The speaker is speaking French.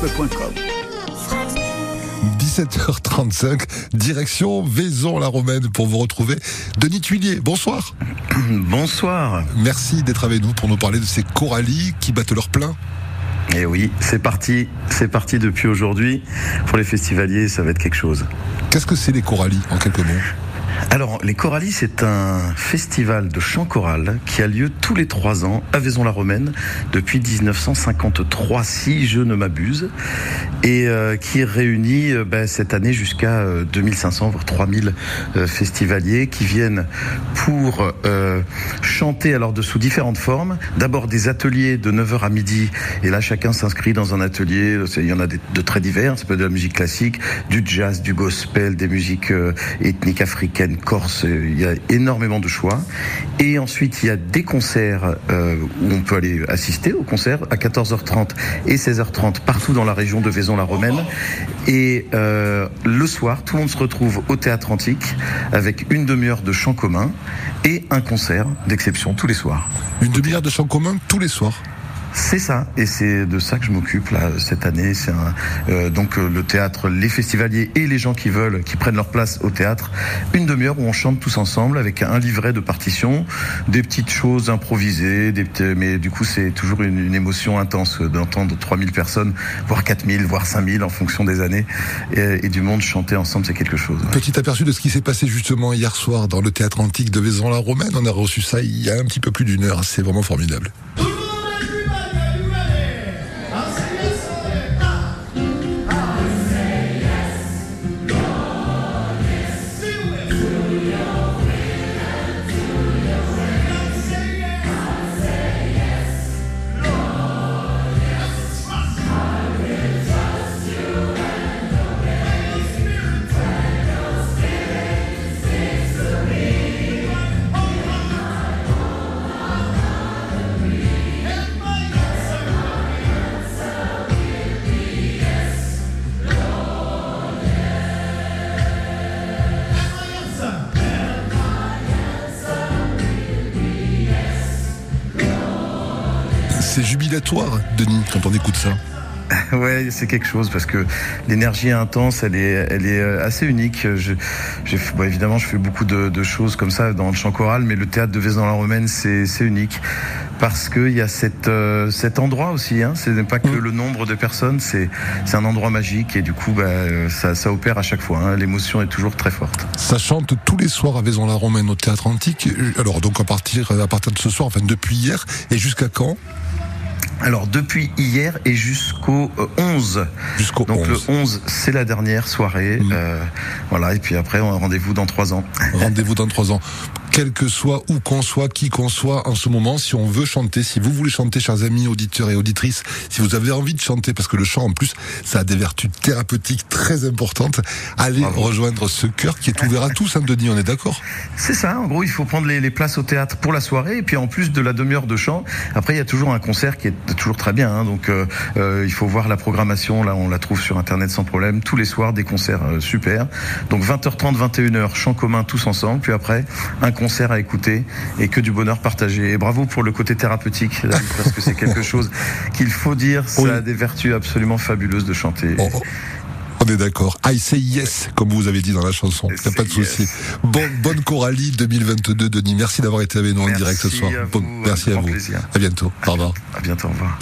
francebleu.com. 17h35, direction Vaison-la-Romaine pour vous retrouver. Denis Tuilier, bonsoir. Bonsoir. Merci d'être avec nous pour nous parler de ces corallies qui battent leur plein. Et eh oui, c'est parti, c'est parti depuis aujourd'hui. Pour les festivaliers, ça va être quelque chose. Qu'est-ce que c'est les corallies en quelques mots? Alors, les Corallis, c'est un festival de chant choral qui a lieu tous les trois ans à Vaison-la-Romaine depuis 1953, si je ne m'abuse, et euh, qui réunit euh, ben, cette année jusqu'à 2500 euh, voire 3000 festivaliers qui viennent pour chanter alors de sous différentes formes. D'abord des ateliers de 9h à midi, et là chacun s'inscrit dans un atelier. Il y en a de très divers, ça peut être de la musique classique, du jazz, du gospel, des musiques ethniques africaines Corse, il y a énormément de choix. Et ensuite, il y a des concerts euh, où on peut aller assister aux concerts à 14h30 et 16h30 partout dans la région de Vaison-la-Romaine. Et euh, le soir, tout le monde se retrouve au Théâtre Antique avec une demi-heure de chant commun et un concert d'exception tous les soirs. Une demi-heure de chant commun tous les soirs c'est ça, et c'est de ça que je m'occupe là cette année. C'est euh, donc euh, le théâtre, les festivaliers et les gens qui veulent, qui prennent leur place au théâtre, une demi-heure où on chante tous ensemble avec un livret de partitions, des petites choses improvisées, des mais du coup c'est toujours une, émotion intense d'entendre 3000 personnes, voire 4000, voire 5000 en fonction des années et, et du monde chanter ensemble, c'est quelque chose. Petit aperçu de ce qui s'est passé justement hier soir dans le théâtre antique de Vaison-la-Romaine. On a reçu ça il y a un petit peu plus d'une heure. C'est vraiment formidable. C'est jubilatoire, Denis, quand on écoute ça. Ouais, c'est quelque chose parce que l'énergie intense, elle est, elle est euh, assez unique. Je, bon, évidemment, je fais beaucoup de, choses comme ça dans le chant choral, mais le théâtre de Vaison-la-Romaine, c'est unique parce qu'il y a cette, euh, cet endroit aussi. Hein. Ce n'est pas que le nombre de personnes, c'est un endroit magique et du coup, bah, ça, ça opère à chaque fois. Hein. L'émotion est toujours très forte. Ça chante tous les soirs à Vaison-la-Romaine au théâtre antique. Alors donc à partir, à partir de ce soir, enfin depuis hier et jusqu'à quand? Alors depuis hier et jusqu'au 11. Euh, jusqu'au Donc le 11, c'est la dernière soirée. Euh, voilà, et puis après, on a rendez-vous dans trois ans. Rendez-vous dans trois ans quel que soit où qu'on soit, qui qu'on soit en ce moment, si on veut chanter, si vous voulez chanter, chers amis auditeurs et auditrices, si vous avez envie de chanter, parce que le chant en plus, ça a des vertus thérapeutiques très importantes, allez rejoindre ce chœur qui est ouvert à tous, hein, Denis, on est d'accord? C'est ça, en gros, il faut prendre les, places au théâtre pour la soirée, et puis en plus de la demi-heure de chant, après il y a toujours un concert qui est toujours très bien, hein, donc euh, euh, il faut voir la programmation, là on la trouve sur internet sans problème, tous les soirs des concerts euh, super, donc 20h30, 21h, chant commun tous ensemble, puis après un concert à écouter et que du bonheur partagé. Et bravo pour le côté thérapeutique, parce que c'est quelque chose qu'il faut dire, ça a des vertus absolument fabuleuses de chanter. Oh, oh. On est d'accord. I say yes, comme vous avez dit dans la chanson. Il pas de souci. Bon, bonne Coralie 2022, Denis. Merci d'avoir été avec nous en direct ce soir. merci à vous. À bientôt. au revoir. À bientôt. Au revoir.